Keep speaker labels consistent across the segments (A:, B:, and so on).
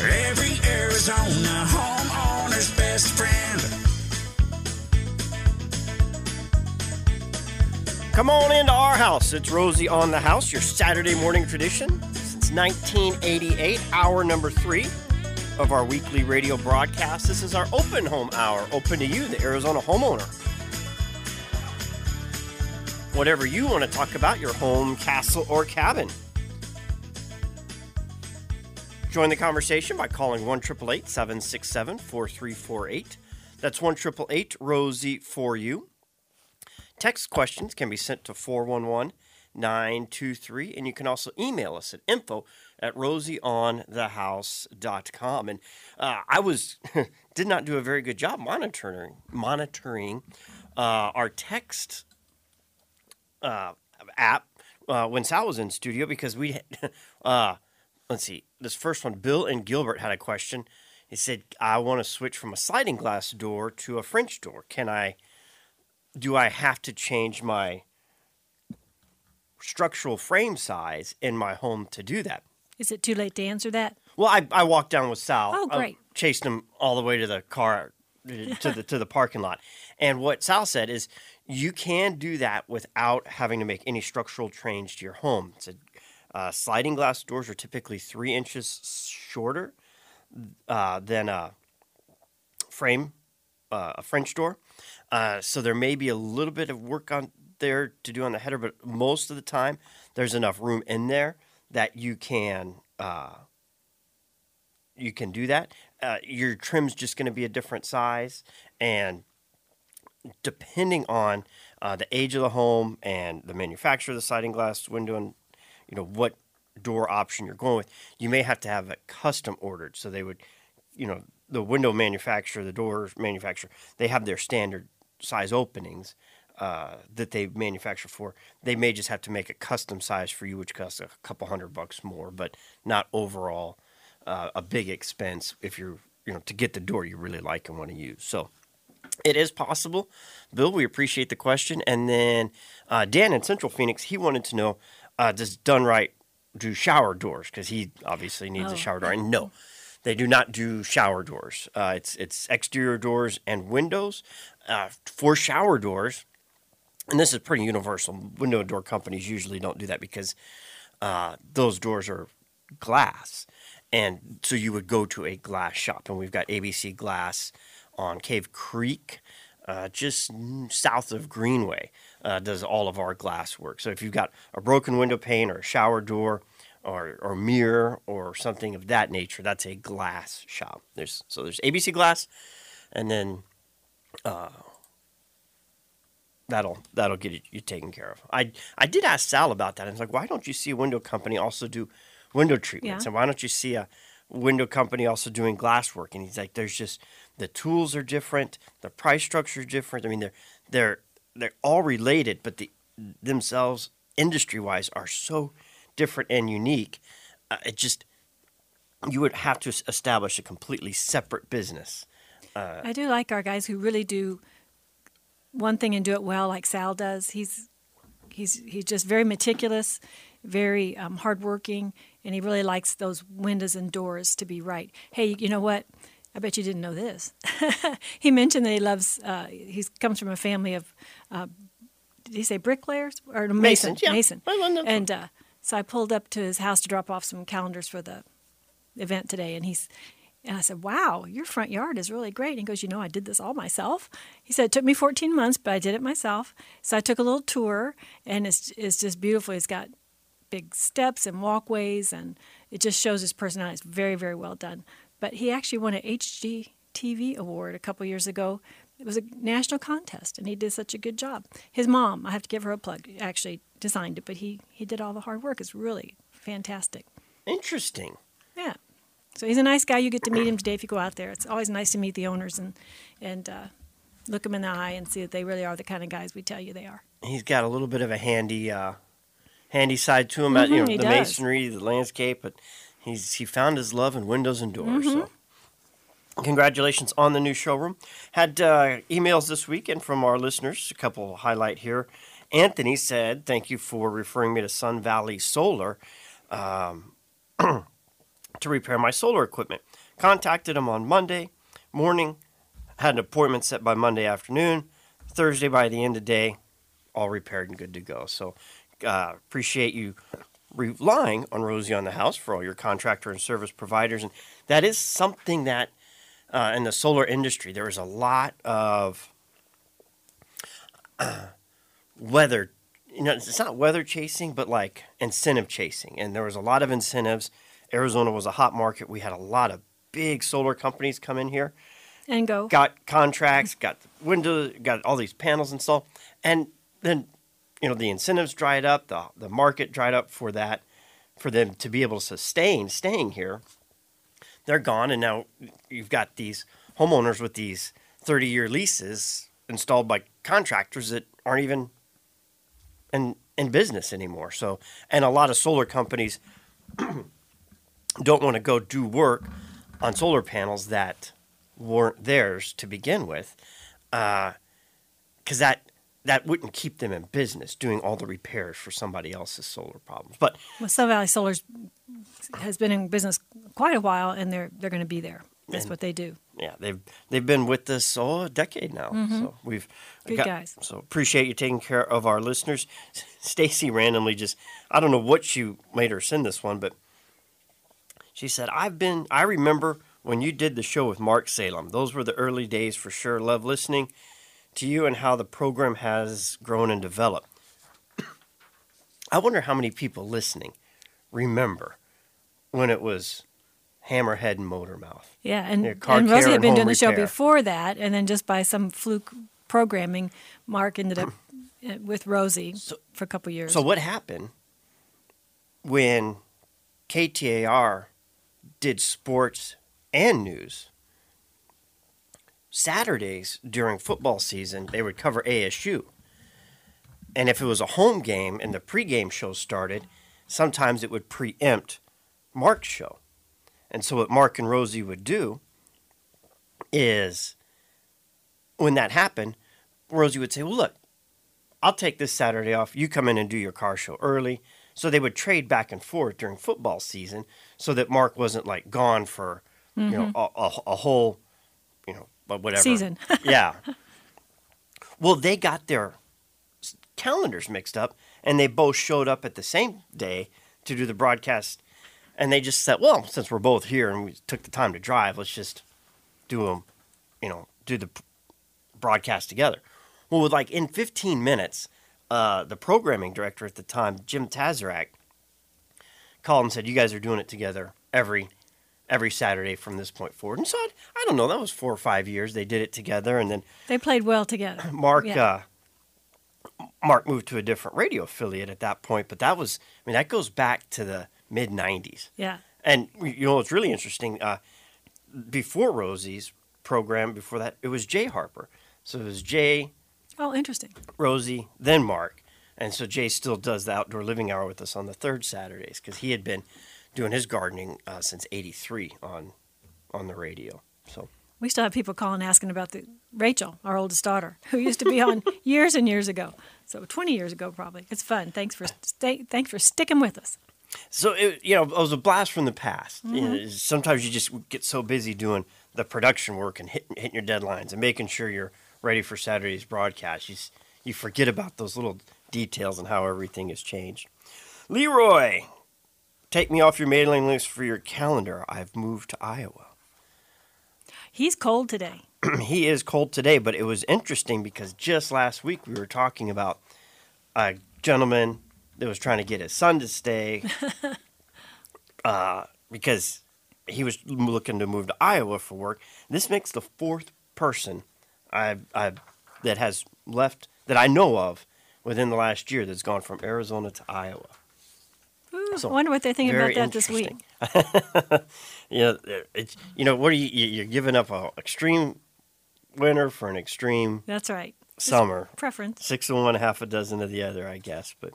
A: every Arizona homeowner's best friend.
B: Come on into our house. It's Rosie on the House, your Saturday morning tradition. Since 1988, hour number three of our weekly radio broadcast. This is our open home hour, open to you, the Arizona homeowner. Whatever you want to talk about, your home, castle, or cabin. Join the conversation by calling 1 767 4348. That's 1 Rosie for you. Text questions can be sent to 411 923, and you can also email us at info at rosieonthehouse.com. And uh, I was did not do a very good job monitoring monitoring uh, our text uh, app uh, when Sal was in studio because we had, uh, let's see this first one. Bill and Gilbert had a question. He said, "I want to switch from a sliding glass door to a French door. Can I?" do I have to change my structural frame size in my home to do that?
C: Is it too late to answer that?
B: Well, I, I walked down with Sal.
C: Oh, uh, great.
B: I chased him all the way to the car, to the to the parking lot. And what Sal said is, you can do that without having to make any structural change to your home. It's a, uh, sliding glass doors are typically three inches shorter uh, than a frame, uh, a French door. Uh, so there may be a little bit of work on there to do on the header, but most of the time there's enough room in there that you can uh, you can do that. Uh, your trim's just going to be a different size, and depending on the age of the home and the manufacturer of the sliding glass window, and you know what door option you're going with, you may have to have it custom ordered. So they would, you know, the window manufacturer, the door manufacturer, they have their standard size openings uh, that they manufacture for. They may just have to make a custom size for you, which costs a couple hundred bucks more, but not overall uh, a big expense if you're you know to get the door you really like and want to use. So it is possible. Bill, we appreciate the question. And then uh, Dan in Central Phoenix, he wanted to know uh, does DunRite do shower doors? Because he obviously needs
C: Oh.
B: a shower door. And no, they do not do shower doors. Uh, it's it's exterior doors and windows. Uh, for shower doors, and this is pretty universal. Window and door companies usually don't do that because uh, those doors are glass, and so you would go to a glass shop, and we've got ABC Glass on Cave Creek, uh, just south of Greenway, uh, does all of our glass work. So if you've got a broken window pane or a shower door. Or, or mirror or something of that nature. That's a glass shop. There's so there's ABC Glass, and then that'll that'll get you, you taken care of. I I did ask Sal about that. I was like, why don't you see a window company also do window treatments,
C: Yeah.
B: and why don't you see a window company also doing glass work? And he's like, there's just the tools are different, the price structure is different. I mean, they're they're they're all related, but the themselves industry wise are so different and unique. Uh, it just you would have to establish a completely separate business.
C: I do like our guys who really do one thing and do it well, like Sal does. He's he's he's just very meticulous, very um, hardworking, and he really likes those windows and doors to be right. Hey, you know what? I bet you didn't know this. he mentioned that he loves. Uh, he comes from a family of. Uh, did he say bricklayers or mason?
B: Masons, yeah.
C: Mason. And uh, so I pulled up to his house to drop off some calendars for the event today, and he's. And I said, "Wow, your front yard is really great." And he goes, "You know, I did this all myself." He said, "It took me 14 months, but I did it myself." So I took a little tour, and it's it's just beautiful. He's got big steps and walkways, and it just shows his personality. It's very, very well done. But he actually won an HGTV award a couple years ago. It was a national contest, and he did such a good job. His mom, I have to give her a plug, actually designed it, but he he did all the hard work. It's really fantastic.
B: Interesting.
C: Yeah. So he's a nice guy. You get to meet him today if you go out there. It's always nice to meet the owners and and uh, look them in the eye and see that they really are the kind of guys we tell you they are.
B: he's got a little bit of a handy uh, handy side to him at you know the
C: does.
B: masonry, the landscape, but he's he found his love in windows and doors.
C: Mm-hmm.
B: So congratulations on the new showroom. Had uh, emails this weekend from our listeners. A couple highlight here. Anthony said, "Thank you for referring me to Sun Valley Solar." Um, to repair my solar equipment. Contacted him on Monday morning, had an appointment set by Monday afternoon. Thursday by the end of the day, all repaired and good to go. So uh, appreciate you relying on Rosie on the house for all your contractor and service providers, and that is something that uh, in the solar industry there is a lot of uh, weather. You know, it's not weather chasing, but like incentive chasing, and there was a lot of incentives. Arizona was a hot market. We had a lot of big solar companies come in here
C: And go.
B: got contracts, got windows, got all these panels installed, and then you know the incentives dried up, the the market dried up for that, for them to be able to sustain staying here. They're gone, and now you've got these homeowners with these thirty year leases installed by contractors that aren't even in in business anymore. So, and a lot of solar companies don't want to go do work on solar panels that weren't theirs to begin with, uh, because that that wouldn't keep them in business doing all the repairs for somebody else's solar problems. But
C: Well, Sun Valley Solar's has been in business quite a while, and they're they're going to be there. That's
B: And-
C: what they do.
B: yeah, they've they've been with us oh a decade now. So we've
C: Mm-hmm. Good guys.
B: So appreciate you taking care of our listeners. Stacy randomly just I don't know what you made her send this one, but she said I've been I remember when you did the show with Mark Salem. Those were the early days for sure. Love listening to you and how the program has grown and developed. I wonder how many people listening remember when it was Hammerhead and Motormouth.
C: Yeah, and, and Rosie had been doing the show
B: repair.
C: before that, and then just by some fluke programming, Mark ended up uh, with Rosie for a couple years.
B: So what happened when KTAR did sports and news? Saturdays during football season, they would cover ASU. And if it was a home game and the pregame show started, sometimes it would preempt Mark's show. And so what Mark and Rosie would do is when that happened, Rosie would say, Well, look, I'll take this Saturday off. You come in and do your car show early. So they would trade back and forth during football season so that Mark wasn't like gone for, you know, mm-hmm. a, a, a whole, you know, but whatever.
C: Season.
B: yeah. Well, they got their calendars mixed up and they both showed up at the same day to do the broadcast. And they just said, well, since we're both here and we took the time to drive, let's just do them, you know, do the broadcast together. Well, with like in 15 minutes, uh, the programming director at the time, Jim Tazarak, called and said, "You guys are doing it together every every Saturday from this point forward." And so I, I don't know, that was four or five years they did it together, and then
C: they played well together.
B: Mark
C: Yeah.
B: uh, Mark moved to a different radio affiliate at that point, but that was I mean that goes back to the mid 90s.
C: Yeah.
B: And you know what's really interesting? Uh, before Rosie's program, before that, it was Jay Harper. So it was Jay,
C: Oh, interesting.
B: Rosie, then Mark. And so Jay still does the outdoor living hour with us on the third Saturdays because he had been doing his gardening uh, since '83 on on the radio. So
C: We still have people calling asking about the Rachel, our oldest daughter, who used to be on years and years ago. So 20 years ago, probably. It's fun. Thanks for stay, thanks for sticking with us.
B: So it, you know, it was a blast from the past. You know, sometimes you just get so busy doing the production work and hitting, hitting your deadlines and making sure you're ready for Saturday's broadcast. You you forget about those little details and how everything has changed. Leroy, take me off your mailing list for your calendar. I've moved to Iowa.
C: He's cold today.
B: he is cold today, but it was interesting because just last week we were talking about a gentleman that was trying to get his son to stay uh, because he was looking to move to Iowa for work. This makes the fourth person I've, I've that has left that I know of within the last year that's gone from Arizona to Iowa.
C: Ooh,
B: So,
C: I wonder what they're
B: thinking
C: about that this week.
B: you know, it's you know what are you you- you're giving up an extreme winter for an extreme
C: That's right.
B: summer.
C: Preference.
B: Six of one, half a dozen of the other, I guess. But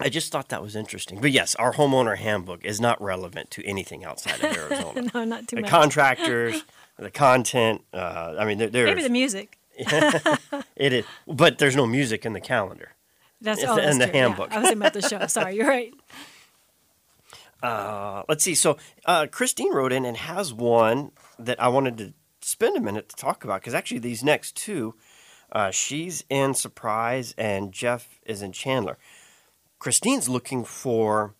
B: I just thought that was interesting. But yes, our homeowner handbook is not relevant to anything outside of Arizona.
C: No, not too much.
B: the
C: much.
B: contractors, the content. Uh, I mean, there, there's
C: Maybe the music.
B: it is, but there's no music in the calendar.
C: That's
B: It's
C: oh,
B: in the
C: true. Yeah. I was about the show. Sorry, you're right.
B: Uh, let's see. So uh, Christine wrote in and has one that I wanted to spend a minute to talk about because actually these next two, uh, she's in Surprise and Jeff is in Chandler. Christine's looking for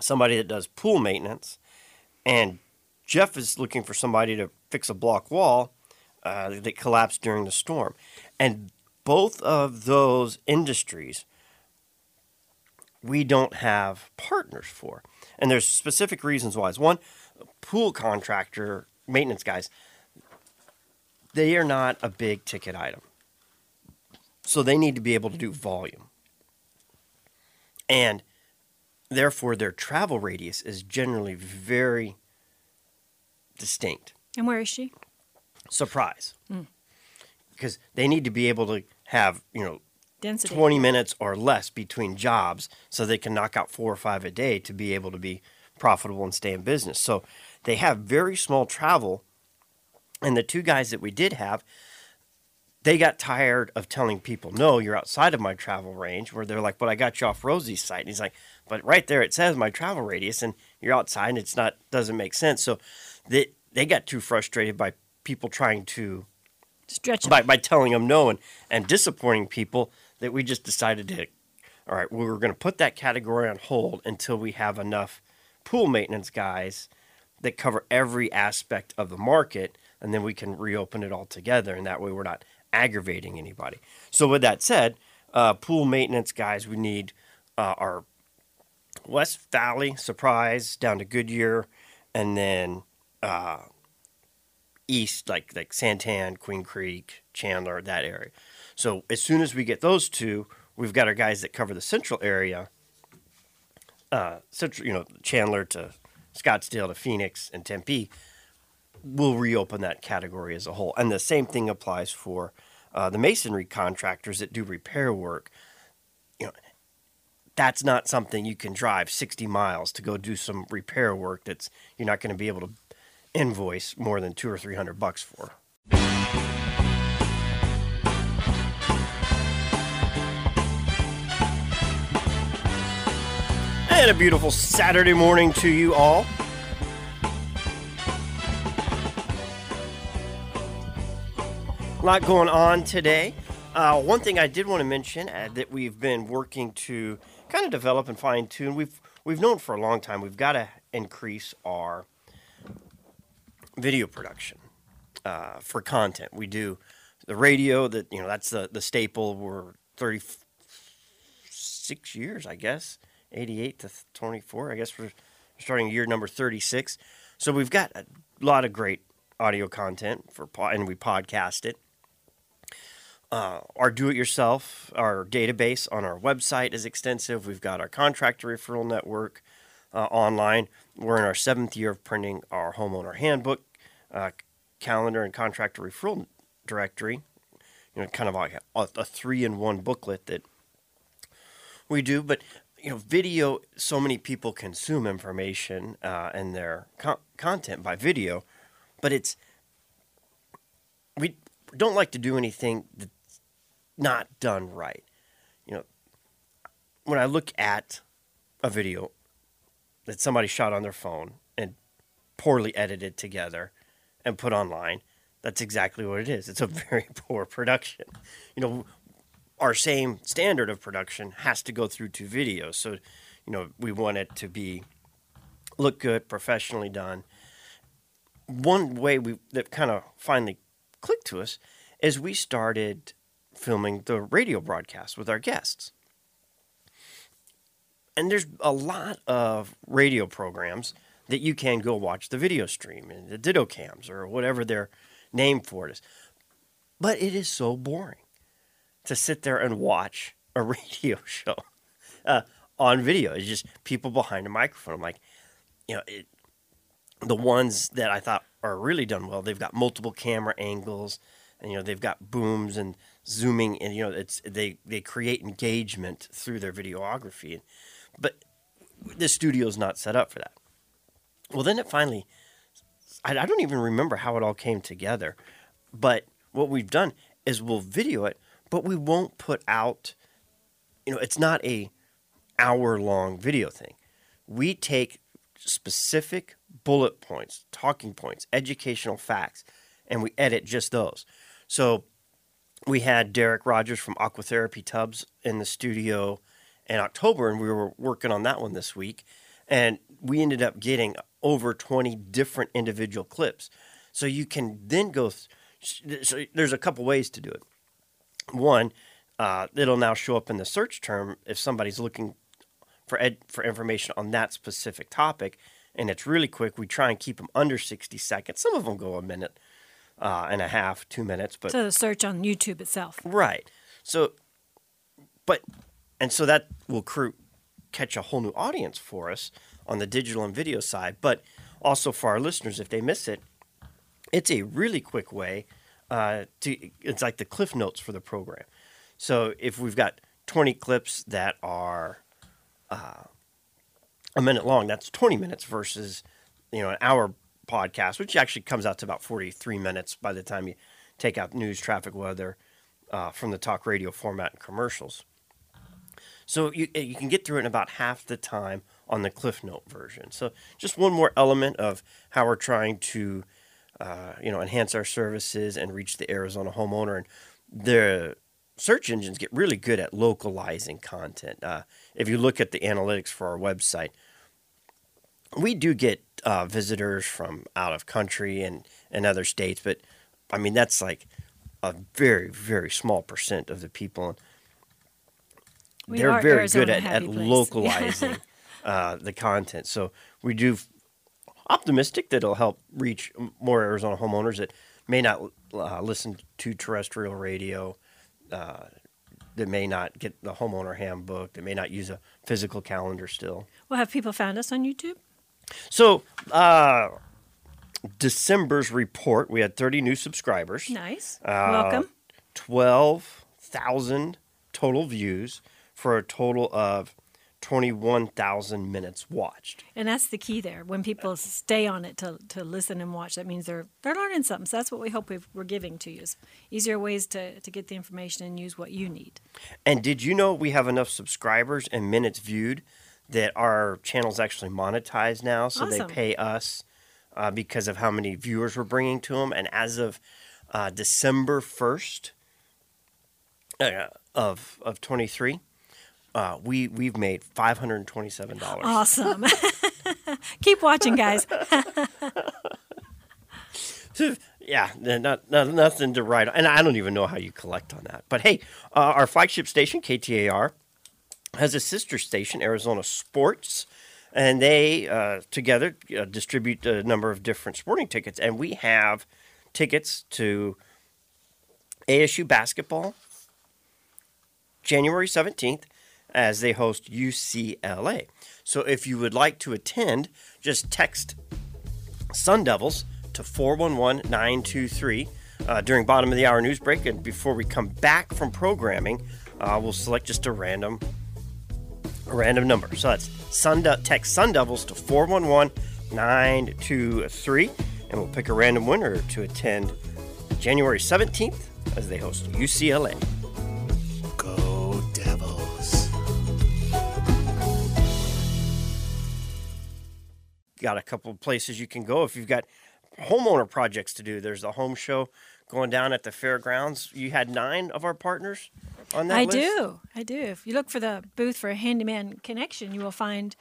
B: somebody that does pool maintenance, and Jeff is looking for somebody to fix a block wall uh, that collapsed during the storm. And both of those industries we don't have partners for. And there's specific reasons why. It's one, pool contractor maintenance guys, they are not a big ticket item. So they need to be able to do volume. And therefore their travel radius is generally very distinct.
C: And where is she?
B: Surprise. Hmm. Because they need to be able to have, you know,
C: Density.
B: 20 minutes or less between jobs so they can knock out four or five a day to be able to be profitable and stay in business. So they have very small travel. And the two guys that we did have, they got tired of telling people, no, you're outside of my travel range, where they're like, but I got you off Rosie's site. And he's like, but right there it says my travel radius and you're outside and it's not, doesn't make sense. So they, they got too frustrated by people trying to
C: Stretch
B: by, by telling them no and, and disappointing people that we just decided to all right we were going to put that category on hold until we have enough pool maintenance guys that cover every aspect of the market and then we can reopen it all together and that way we're not aggravating anybody. So with that said uh, pool maintenance guys we need uh, our west valley surprise down to goodyear and then uh, east, like like Santan, Queen Creek, Chandler, that area. So as soon as we get those two, we've got our guys that cover the central area. Uh, central, you know, Chandler to Scottsdale to Phoenix and Tempe. We'll reopen that category as a whole, and the same thing applies for uh, the masonry contractors that do repair work. You know, that's not something you can drive 60 miles to go do some repair work. That's you're not going to be able to invoice more than two or three hundred bucks for. And a beautiful Saturday morning to you all. A lot going on today. Uh, one thing I did want to mention uh, that we've been working to kind of develop and fine tune. We've we've known for a long time we've got to increase our video production uh, for content. We do the radio that you know that's the the staple. We're thirty six years, I guess, eighty eight to twenty four. I guess we're starting year number thirty six. So we've got a lot of great audio content for and we podcast it. Uh, our do-it-yourself, our database on our website is extensive. We've got our contractor referral network uh, online. We're in our seventh year of printing our homeowner handbook, uh, calendar, and contractor referral directory. You know, kind of like a, a three-in-one booklet that we do. But you know, video. So many people consume information uh, and their co- content by video, but it's we don't like to do anything that's not done right. You know, when I look at a video that somebody shot on their phone and poorly edited together and put online, that's exactly what it is. It's a very poor production. You know, our same standard of production has to go through to video. So, you know, we want it to be look good, professionally done. One way we that kind of finally clicked to us is we started filming the radio broadcast with our guests. And there's a lot of radio programs that you can go watch the video stream and the ditto cams or whatever their name for it is. But it is so boring to sit there and watch a radio show uh, on video. It's just people behind a microphone. I'm like, you know, it, the ones that I thought are really done well, they've got multiple camera angles, and you know they've got booms and zooming, and you know it's they they create engagement through their videography, but the studio's not set up for that. Well, then it finally, I, I don't even remember how it all came together, but what we've done is we'll video it, but we won't put out, you know, it's not a hour long video thing. we take specific bullet points, talking points, educational facts, and we edit just those. So we had Derek Rogers from Aquatherapy Tubs in the studio in October, and we were working on that one this week. And we ended up getting over 20 different individual clips. So you can then go. Th- so there's a couple ways to do it. One, uh, it'll now show up in the search term if somebody's looking for ed- for information on that specific topic, and it's really quick. We try and keep them under 60 seconds. Some of them go a minute uh, and a half, two minutes, but
C: So the search on YouTube itself.
B: Right. So, but, and so that will catch a whole new audience for us on the digital and video side. But also for our listeners, if they miss it, it's a really quick way uh, to, it's like the cliff notes for the program. So if we've got 20 clips that are uh, a minute long, that's 20 minutes versus, you know, an hour podcast, which actually comes out to about 43 minutes by the time you take out news, traffic, weather uh, from the talk radio format and commercials. So you, you can get through it in about half the time on the Cliff Note version. So just one more element of how we're trying to, uh, you know, enhance our services and reach the Arizona homeowner. And the search engines get really good at localizing content. Uh, if you look at the analytics for our website, we do get uh, visitors from out of country and, and other states, but I mean that's like a very very small percent of the people.
C: We
B: They're very
C: Arizona
B: good at, at localizing uh, the content. So we do optimistic that it'll help reach more Arizona homeowners that may not uh, listen to terrestrial radio, uh, that may not get the homeowner handbook, that may not use a physical calendar still.
C: Well, have people found us on YouTube?
B: So, uh, December's report, we had 30 new subscribers,
C: Nice.
B: Uh,
C: Welcome.
B: 12,000 total views for a total of 21,000 minutes watched.
C: And that's the key there. When people stay on it to, to listen and watch, that means they're they're learning something. So that's what we hope we've, we're giving to you. Is easier ways to, to get the information and use what you need.
B: And did you know we have enough subscribers and minutes viewed that our channel's actually monetized now? So
C: Awesome.
B: they pay us uh, because of how many viewers we're bringing to them. And as of uh, December 1st uh, of, of 23, uh, we, we've made $527.
C: Awesome. Keep watching, guys.
B: Yeah, not, not nothing to write, and I don't even know how you collect on that. But hey, uh, our flagship station KTAR has a sister station, Arizona Sports, and they uh, together uh, distribute a number of different sporting tickets, and we have tickets to ASU basketball January seventeenth as they host UCLA. So if you would like to attend, just text Sun Devils to 411 923 uh, during bottom of the hour news break. And before we come back from programming, uh, we'll select just a random a random number. So that's Sun De- text Sun Devils to 411 923, and we'll pick a random winner to attend January 17th as they host UCLA. Got a couple of places you can go if you've got homeowner projects to do. There's the home show going down at the fairgrounds. You had nine of our partners on that
C: I
B: list?
C: do. I do. If you look for the booth for a Handyman Connection, you will find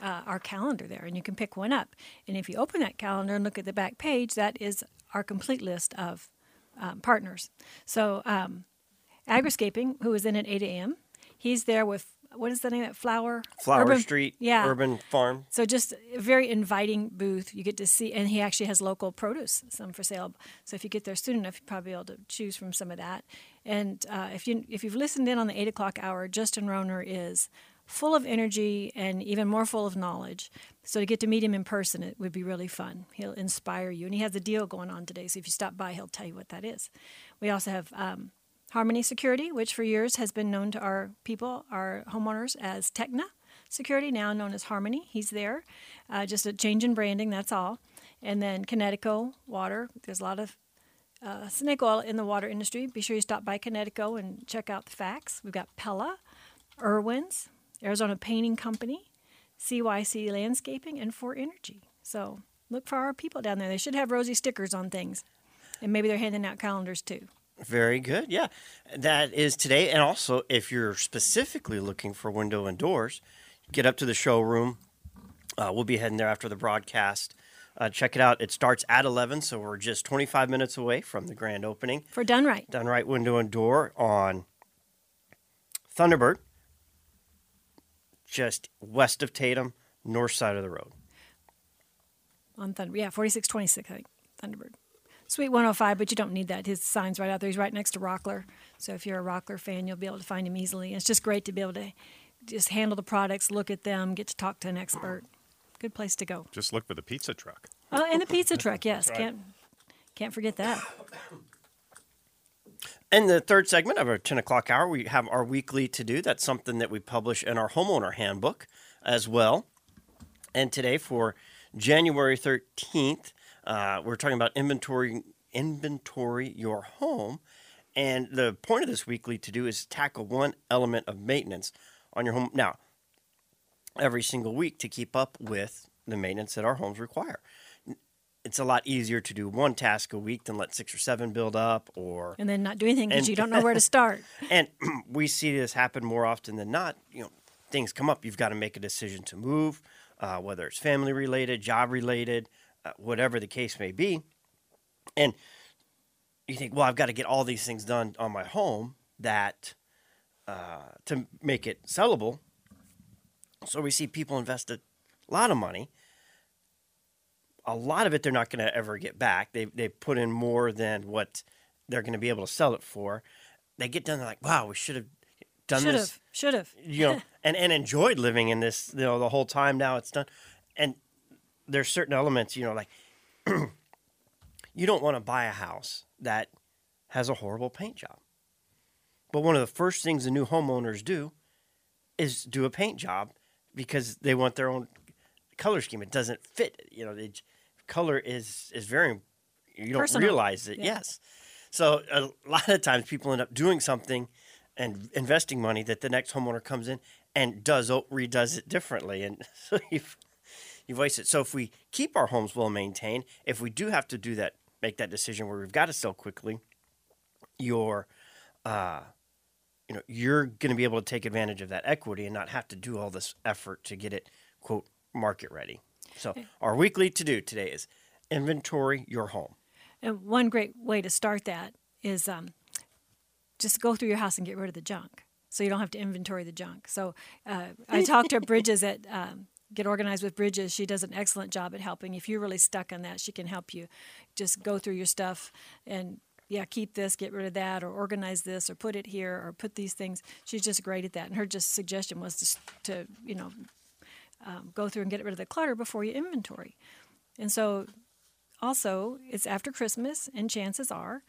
C: uh, our calendar there, and you can pick one up. And if you open that calendar and look at the back page, that is our complete list of um, partners. So, um, Agriscaping, who is in at 8 a.m., he's there with what is the name of that flower?
B: Flower
C: Urban-
B: Street,
C: Yeah.
B: Urban Farm.
C: So just a very inviting booth. You get to see, and he actually has local produce, some for sale. So if you get there soon enough, you'll probably be able to choose from some of that. And uh, if you if you've listened in on the eight o'clock hour, Justin Roner is full of energy and even more full of knowledge. So to get to meet him in person, it would be really fun. He'll inspire you, and he has a deal going on today. So if you stop by, he'll tell you what that is. We also have. Um, Harmony Security, which for years has been known to our people, our homeowners, as Techna Security, now known as Harmony. He's there. Uh, just a change in branding, that's all. And then Kinetico Water. There's a lot of uh, snake oil in the water industry. Be sure you stop by Kinetico and check out the facts. We've got Pella, Irwin's, Arizona Painting Company, CYC Landscaping, and For Energy. So look for our people down there. They should have rosy stickers on things. And maybe they're handing out calendars too.
B: Very good. Yeah. That is today. And also, if you're specifically looking for window and doors, get up to the showroom. Uh, we'll be heading there after the broadcast. Uh, check it out. It starts at 11, so we're just 25 minutes away from the grand opening.
C: For DunRite.
B: Done Right Window and Door on Thunderbird, just west of Tatum, north side of the road.
C: on Thunder. Yeah, 4626, I think, Thunderbird. Suite 105, but you don't need that. His sign's right out there. He's right next to Rockler. So if you're a Rockler fan, you'll be able to find him easily. And it's just great to be able to just handle the products, look at them, get to talk to an expert. Good place to go.
D: Just look for the pizza truck.
C: Oh, and the pizza truck, yes.
D: right.
C: Can't can't forget that.
B: In the third segment of our 10 o'clock hour, we have our weekly to do. That's something that we publish in our homeowner handbook as well. And today, for January 13th, uh, we're talking about inventory inventory your home. And the point of this weekly to do is tackle one element of maintenance on your home. Now, every single week to keep up with the maintenance that our homes require. It's a lot easier to do one task a week than let six or seven build up or
C: And then not do anything because you don't know where to start.
B: and we see this happen more often than not. You know, things come up. You've got to make a decision to move, uh, whether it's family related, job related, whatever the case may be. And you think, well, I've got to get all these things done on my home that uh, to make it sellable. So we see people invest a lot of money. A lot of it they're not going to ever get back. They they put in more than what they're going to be able to sell it for. They get done, they're like, wow, we should have done
C: Should
B: this.
C: Should have.
B: you know, and, and enjoyed living in this, you know, the whole time. Now it's done, and there's certain elements, you know, like you don't want to buy a house that has a horrible paint job. But one of the first things the new homeowners do is do a paint job because they want their own color scheme. It doesn't fit, you know. The color is is very you don't
C: Personal.
B: realize it.
C: Yeah.
B: Yes. So a lot of times people end up doing something and investing money that the next homeowner comes in and does redoes it differently, and so you've you've it. So if we keep our homes well maintained, if we do have to do that, make that decision where we've got to sell quickly, you're, uh, you know, you're going to be able to take advantage of that equity and not have to do all this effort to get it quote market ready. So our weekly to do today is inventory your home.
C: And one great way to start that is um, just go through your house and get rid of the junk, so you don't have to inventory the junk. So uh, I talked to Bridges at um, Get Organized with Bridges. She does an excellent job at helping. If you're really stuck on that, she can help you. Just go through your stuff and yeah, keep this, get rid of that, or organize this, or put it here, or put these things. She's just great at that. And her just suggestion was to, to you know um, go through and get rid of the clutter before you inventory. And so also it's after christmas and chances are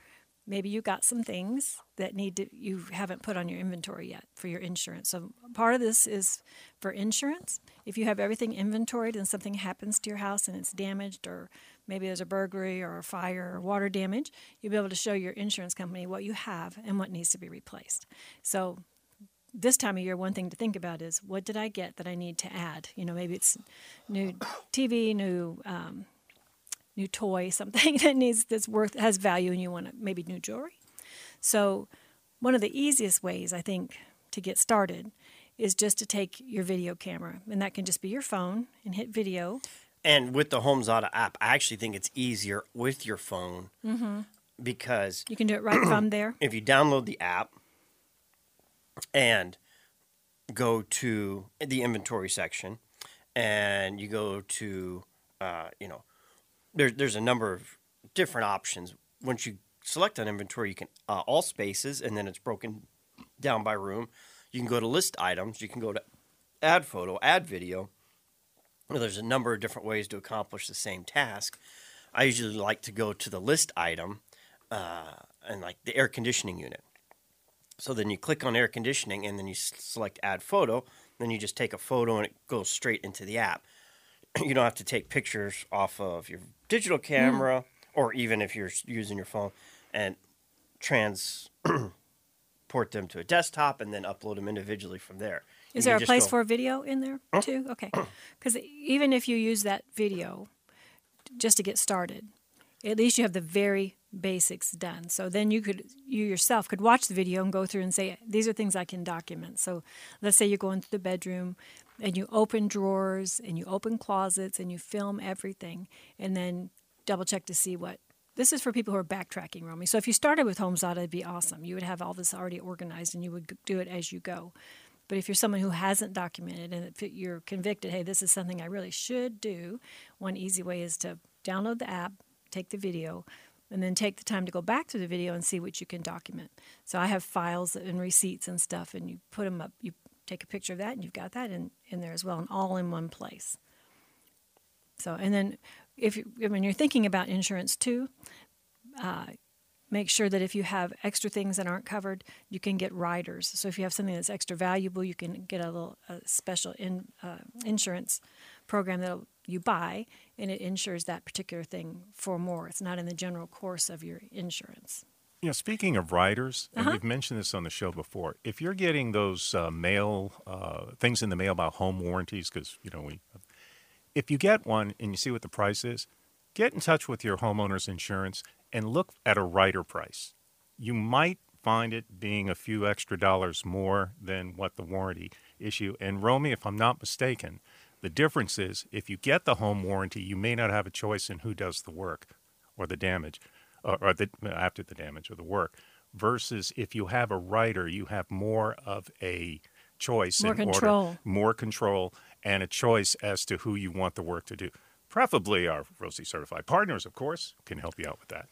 C: maybe you got some things that need to you haven't put on your inventory yet for your insurance. So part of this is for insurance. If you have everything inventoried and something happens to your house and it's damaged or maybe there's a burglary or a fire or water damage you'll be able to show your insurance company what you have and what needs to be replaced. So this time of year, one thing to think about is what did I get that I need to add? You know, maybe it's new TV, new um, new toy, something that needs that's worth has value, and you want to, maybe new jewelry. So, one of the easiest ways I think to get started is just to take your video camera, and that can just be your phone and hit video.
B: And with the HomeZada app, I actually think it's easier with your phone because
C: You can do it right from there.
B: if you download the app and go to the inventory section and you go to uh, you know there, there's a number of different options. Once you select on inventory you can uh, all spaces and then it's broken down by room. You can go to list items. You can go to add photo add video. Well, there's a number of different ways to accomplish the same task. I usually like to go to the list item uh, and like the air conditioning unit. So then you click on air conditioning and then you select add photo. Then you just take a photo and it goes straight into the app. You don't have to take pictures off of your digital camera or even if you're using your phone and transport them to a desktop and then upload them individually from there.
C: Is
B: You
C: there a place
B: go-
C: for video in there too? Okay. Because even if you use that video just to get started, at least you have the very basics done. So then you could, you yourself could watch the video and go through and say, these are things I can document. So let's say you're going through the bedroom and you open drawers and you open closets and you film everything and then double check to see what. This is for people who are backtracking, Romy. So if you started with HomeZada, it'd be awesome. You would have all this already organized and you would do it as you go. But if you're someone who hasn't documented and you're convicted, hey, this is something I really should do, one easy way is to download the app, take the video, and then take the time to go back to the video and see what you can document. So I have files and receipts and stuff, and you put them up. You take a picture of that, and you've got that in, in there as well, and all in one place. So, and then if you, when you're thinking about insurance too, uh, make sure that if you have extra things that aren't covered, you can get riders. So if you have something that's extra valuable, you can get a little a special in, uh, insurance program that you buy, and it insures that particular thing for more. It's not in the general course of your insurance.
D: You know, speaking of writers, and
C: Uh-huh.
D: we've mentioned this on the show before, if you're getting those uh, mail uh, things in the mail about home warranties, because you know we, if you get one and you see what the price is, get in touch with your homeowner's insurance and look at a writer price. You might find it being a few extra dollars more than what the warranty issue. And Romy, if I'm not mistaken, the difference is if you get the home warranty, you may not have a choice in who does the work or the damage, or, or the after the damage or the work. Versus if you have a writer, you have more of a choice
C: More
D: in order,
C: control.
D: more control, and a choice as to who you want the work to do. Preferably, our Rosie certified partners, of course, can help you out with that.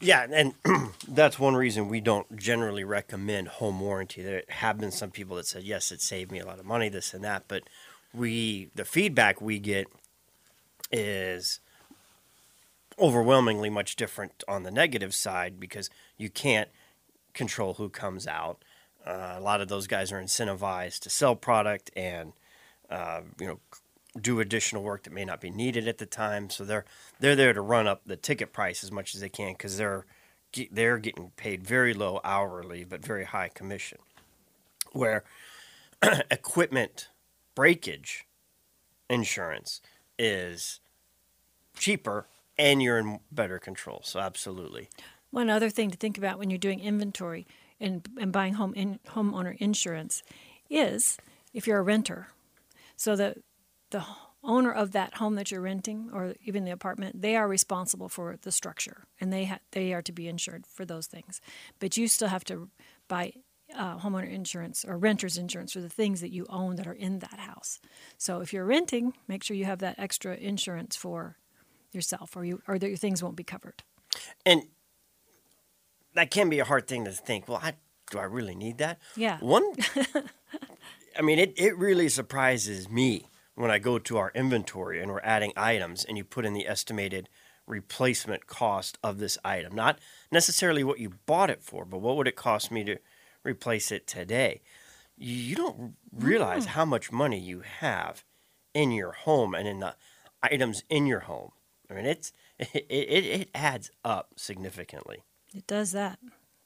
B: Yeah, and that's one reason we don't generally recommend home warranty. There have been some people that said, yes, it saved me a lot of money, this and that, but we the feedback we get is overwhelmingly much different on the negative side because you can't control who comes out. Uh, a lot of those guys are incentivized to sell product and uh, you know do additional work that may not be needed at the time. So they're they're there to run up the ticket price as much as they can because they're they're getting paid very low hourly but very high commission. Where equipment breakage insurance is cheaper and you're in better control. So absolutely.
C: One other thing to think about when you're doing inventory and, and buying home in, homeowner insurance is if you're a renter. So the the owner of that home that you're renting or even the apartment, they are responsible for the structure and they ha- they are to be insured for those things. But you still have to buy uh, homeowner insurance or renter's insurance for the things that you own that are in that house. So if you're renting, make sure you have that extra insurance for yourself or you or that your things won't be covered.
B: And that can be a hard thing to think. Well, I, do I really need that?
C: Yeah.
B: One, I mean, it, it really surprises me when I go to our inventory and we're adding items and you put in the estimated replacement cost of this item. Not necessarily what you bought it for, but what would it cost me to replace it today? You don't realize hmm. how much money you have in your home and in the items in your home. I mean, it's it, it, it adds up significantly.
C: It does that,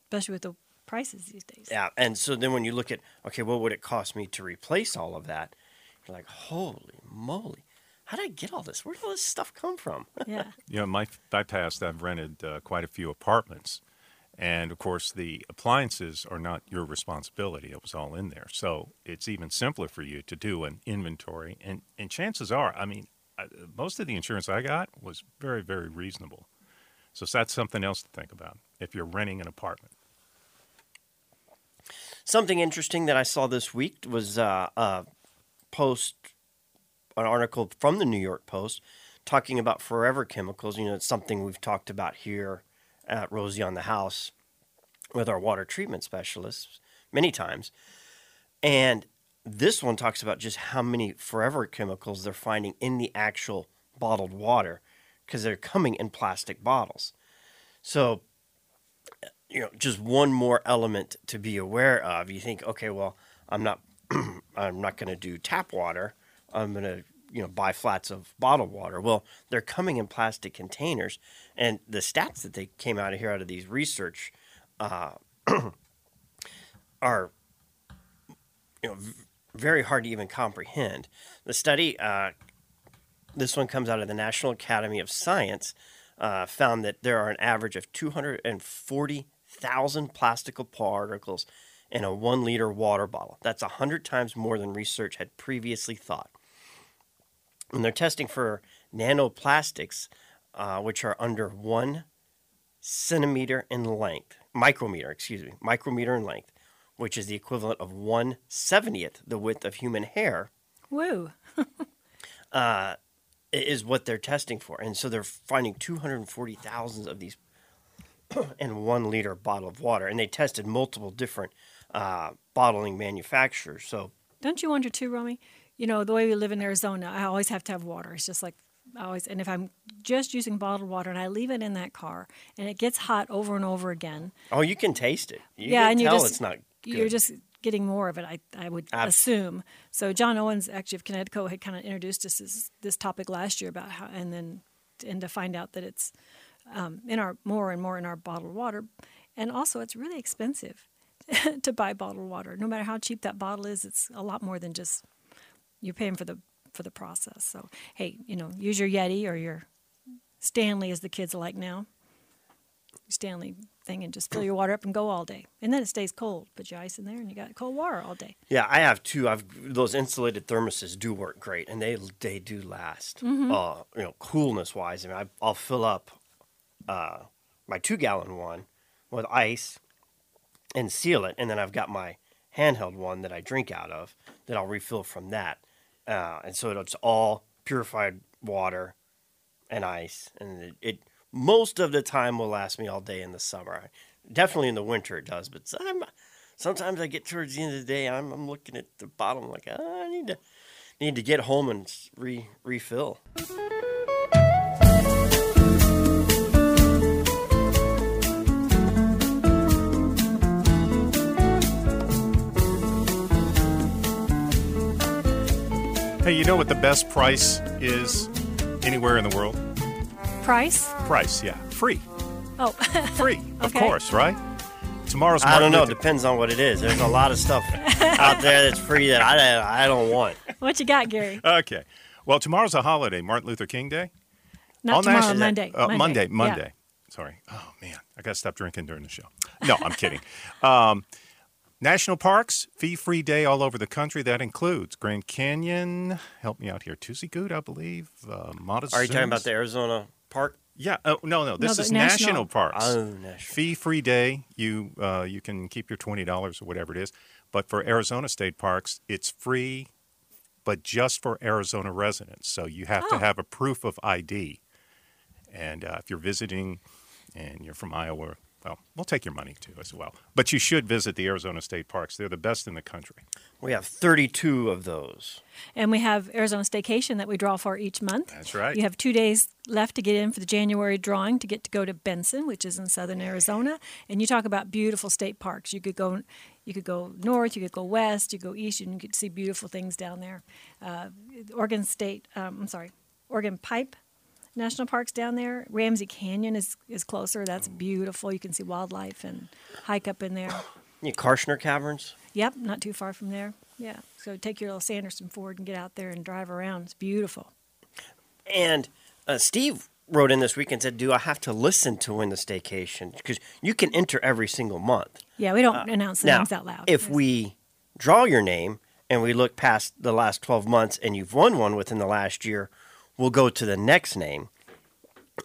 C: especially with the prices these days.
B: Yeah, and so then when you look at okay, what would it cost me to replace all of that? You're like, holy moly, how did I get all this? Where did all this stuff come from?
C: Yeah.
D: You know, my my past, I've rented uh, quite a few apartments, and of course, the appliances are not your responsibility. It was all in there, so it's even simpler for you to do an inventory. And and chances are, I mean, I, most of the insurance I got was very very reasonable. So that's something else to think about if you're renting an apartment.
B: Something interesting that I saw this week was uh, a post, an article from the New York Post talking about forever chemicals. You know, it's something we've talked about here at Rosie on the House with our water treatment specialists many times. And this one talks about just how many forever chemicals they're finding in the actual bottled water because they're coming in plastic bottles. So, you know, just one more element to be aware of. You think, okay, well, I'm not, I'm not going to do tap water. I'm going to, you know, buy flats of bottled water. Well, they're coming in plastic containers, and the stats that they came out of here out of these research uh, are, you know, v- very hard to even comprehend. The study, uh, this one comes out of the National Academy of Science, uh, found that there are an average of 240,000 plastic particles in a one liter water bottle. That's 100 times more than research had previously thought. And they're testing for nanoplastics, uh, which are under one centimeter in length, micrometer, excuse me, micrometer in length, which is the equivalent of one seventieth the width of human hair,
C: Woo.
B: i- is what they're testing for. And so they're finding 240,000 of these in one liter bottle of water. And they tested multiple different uh, bottling manufacturers. So
C: Don't you wonder too, Romy? You know, the way we live in Arizona, I always have to have water. It's just like I always, and if I'm just using bottled water and I leave it in that car and it gets hot over and over again,
B: Oh, you can taste it. You
C: yeah,
B: can
C: and you just
B: it's not.
C: You're just getting more of it. I I would
B: Ab-
C: assume. So John Owens actually of Connecticut had kind of introduced us this this topic last year about how, and then and to find out that it's um, in our more and more in our bottled water, and also it's really expensive to buy bottled water. No matter how cheap that bottle is, it's a lot more than just you're paying for the for the process. So hey, you know, use your Yeti or your Stanley, as the kids like now. Stanley thing and just fill your water up and go all day, and then it stays cold. Put your ice in there, and you got cold water all day.
B: Yeah, I have two. I've those insulated thermoses do work great, and they they do last.
C: Mm-hmm.
B: Uh, you know, coolness wise, I mean, I, I'll fill up uh, my two gallon one with ice and seal it, and then I've got my handheld one that I drink out of that I'll refill from that, uh, and so it's all purified water and ice, and it, it most of the time will last me all day in the summer. Definitely in the winter it does, but some, sometimes I get towards the end of the day, I'm, I'm looking at the bottom like "Ah, I need to need to get home and re, refill.
D: Hey, you know what the best price is anywhere in the world?
C: Price?
D: Price, yeah. Free.
C: Oh,
D: Free, of
C: Okay.
D: course, right? Tomorrow's
B: I don't know.
D: Luther-
B: Depends on what it is. There's a lot of stuff out there that's free that I, I don't want.
C: what you got, Gary?
D: Okay. Well, tomorrow's a holiday, Martin Luther King Day.
C: Not
D: All
C: tomorrow,
D: national-
C: Monday.
D: Uh, Monday.
C: Yeah.
D: Monday. Sorry. Oh man, I got to stop drinking during the show. No, I'm kidding. Um, national parks, fee-free day all over the country. That includes Grand Canyon. Help me out here. Tuesday Good, I believe. Uh, Montezuma.
B: Are you talking about the Arizona park?
D: Yeah. Oh no, no. This
C: the
D: is
C: national-
D: national, parks.
B: Oh, national.
D: Fee-free day. You uh, you can keep your twenty dollars or whatever it is. But for Arizona state parks, it's free, but just for Arizona residents. So you have to
C: Oh.
D: have a proof of ID. And uh, if you're visiting and you're from Iowa, well, we'll take your money too as well. But you should visit the Arizona state parks. They're the best in the country.
B: We have 32 of those.
C: And we have Arizona Staycation that we draw for each month.
D: That's right.
C: You have two days left to get in for the January drawing to get to go to Benson, which is in southern Arizona. And you talk about beautiful state parks. You could go, you could go north, you could go west, you could go east, and you could see beautiful things down there. Uh, Oregon State, um, I'm sorry, Organ Pipe National Park's down there. Ramsey Canyon is is closer. That's beautiful. You can see wildlife and hike up in there.
B: You Kartchner Caverns.
C: Yep, not too far from there. Yeah. So take your little Sanderson Ford and get out there and drive around. It's beautiful.
B: And uh, Steve wrote in this week and said, "Do I have to listen to win the staycation? Because you can enter every single month.
C: Yeah, we don't announce the
B: now,
C: names out loud.
B: if we draw your name and we look past the last 12 months and you've won one within the last year, we'll go to the next name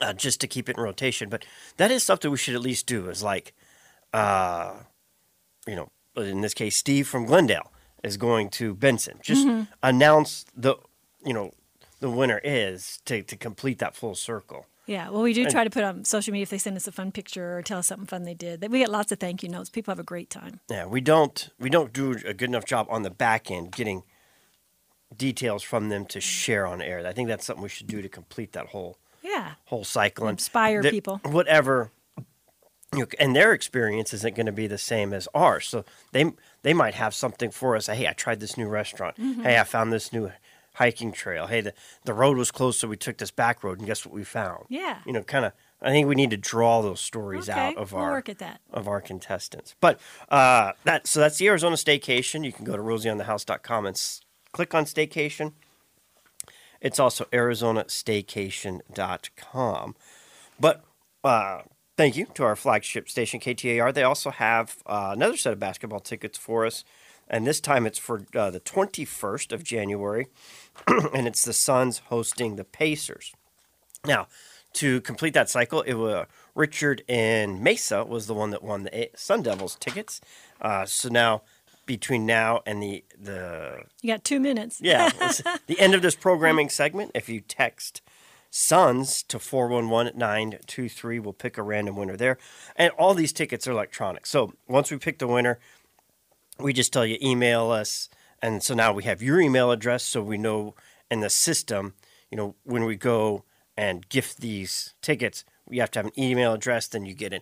B: uh, just to keep it in rotation. But that is something we should at least do. Is like, uh, you know, in this case, Steve from Glendale is going to Benson. Just
C: Mm-hmm.
B: announce the, you know, the winner is to, to complete that full circle.
C: Yeah, well, we do try to put on social media if they send us a fun picture or tell us something fun they did. We get lots of thank you notes. People have a great time.
B: Yeah, we don't we don't do a good enough job on the back end getting details from them to share on air. I think that's something we should do to complete that whole
C: Yeah,
B: whole cycle and
C: Inspire people.
B: Whatever, you know, and their experience isn't going to be the same as ours. So they they might have something for us. Hey, I tried this new restaurant.
C: Mm-hmm.
B: Hey, I found this new hiking trail. Hey, the the road was closed, so we took this back road, and guess what we found?
C: Yeah.
B: you know, kind of I think we need to draw those stories
C: Okay,
B: out of
C: we'll
B: our
C: work at that.
B: of our contestants. But uh, that so that's the Arizona Staycation. You can go to rosieonthehouse.com and click on Staycation. It's also ArizonaStaycation.com. But uh, thank you to our flagship station, KTAR. They also have uh, another set of basketball tickets for us. And this time it's for uh, the 21st of January. and it's the Suns hosting the Pacers. Now, to complete that cycle, it was Richard in Mesa was the one that won the Sun Devils tickets. Uh, so now, between now and the the
C: You got two minutes.
B: yeah the end of this programming segment, if you text suns to four one one nine two three, we'll pick a random winner there. And all these tickets are electronic. So once we pick the winner, we just tell you email us, and so now we have your email address, so we know in the system, you know, when we go and gift these tickets, we have to have an email address. Then you get an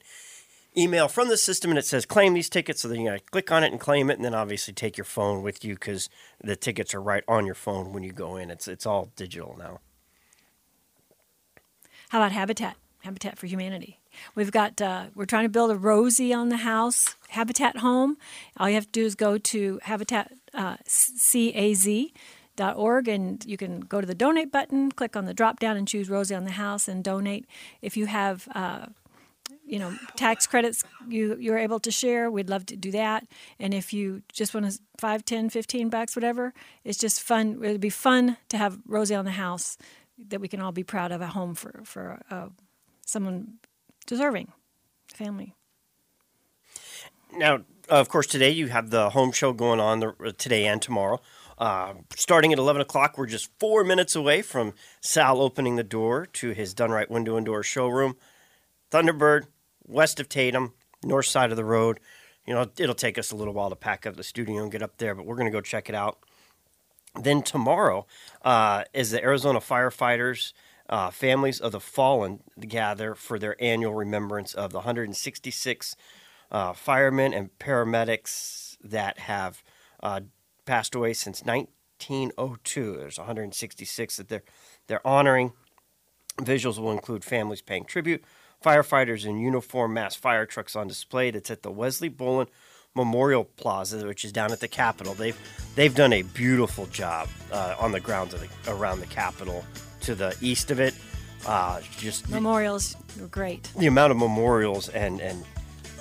B: email from the system, and it says claim these tickets. So then you got to click on it and claim it, and then obviously take your phone with you because the tickets are right on your phone when you go in. It's it's all digital now.
C: How about Habitat? Habitat for Humanity. We've got, uh, we're trying to build a Rosie on the house Habitat home. All you have to do is go to Habitat uh, CAZ. Dot org and you can go to the donate button click on the drop down and choose rosie on the house and donate if you have uh, you know tax credits you you're able to share we'd love to do that and if you just want to 5 10 15 bucks whatever it's just fun it'd be fun to have rosie on the house that we can all be proud of a home for for uh, someone deserving family
B: Now, of course, today you have the home show going on the, today and tomorrow. Uh, starting at 11 o'clock, we're just four minutes away from Sal opening the door to his DunRite Window and Door showroom. Thunderbird, west of Tatum, north side of the road. You know, it'll take us a little while to pack up the studio and get up there, but we're going to go check it out. Then tomorrow uh, is the Arizona firefighters, uh, families of the fallen gather for their annual remembrance of the 166 uh, firemen and paramedics that have uh, passed away since 1902. There's 166 that they're they're honoring. Visuals will include families paying tribute, firefighters in uniform, mass fire trucks on display. That's at the Wesley Bolin Memorial Plaza, which is down at the Capitol. They've they've done a beautiful job uh, on the grounds of the, around the Capitol to the east of it. Uh, just
C: memorials were great
B: the amount of memorials and and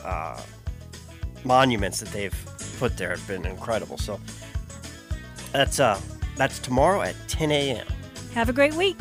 B: uh, monuments that they've put there have been incredible. So that's uh that's tomorrow at 10 a.m.
C: have a great week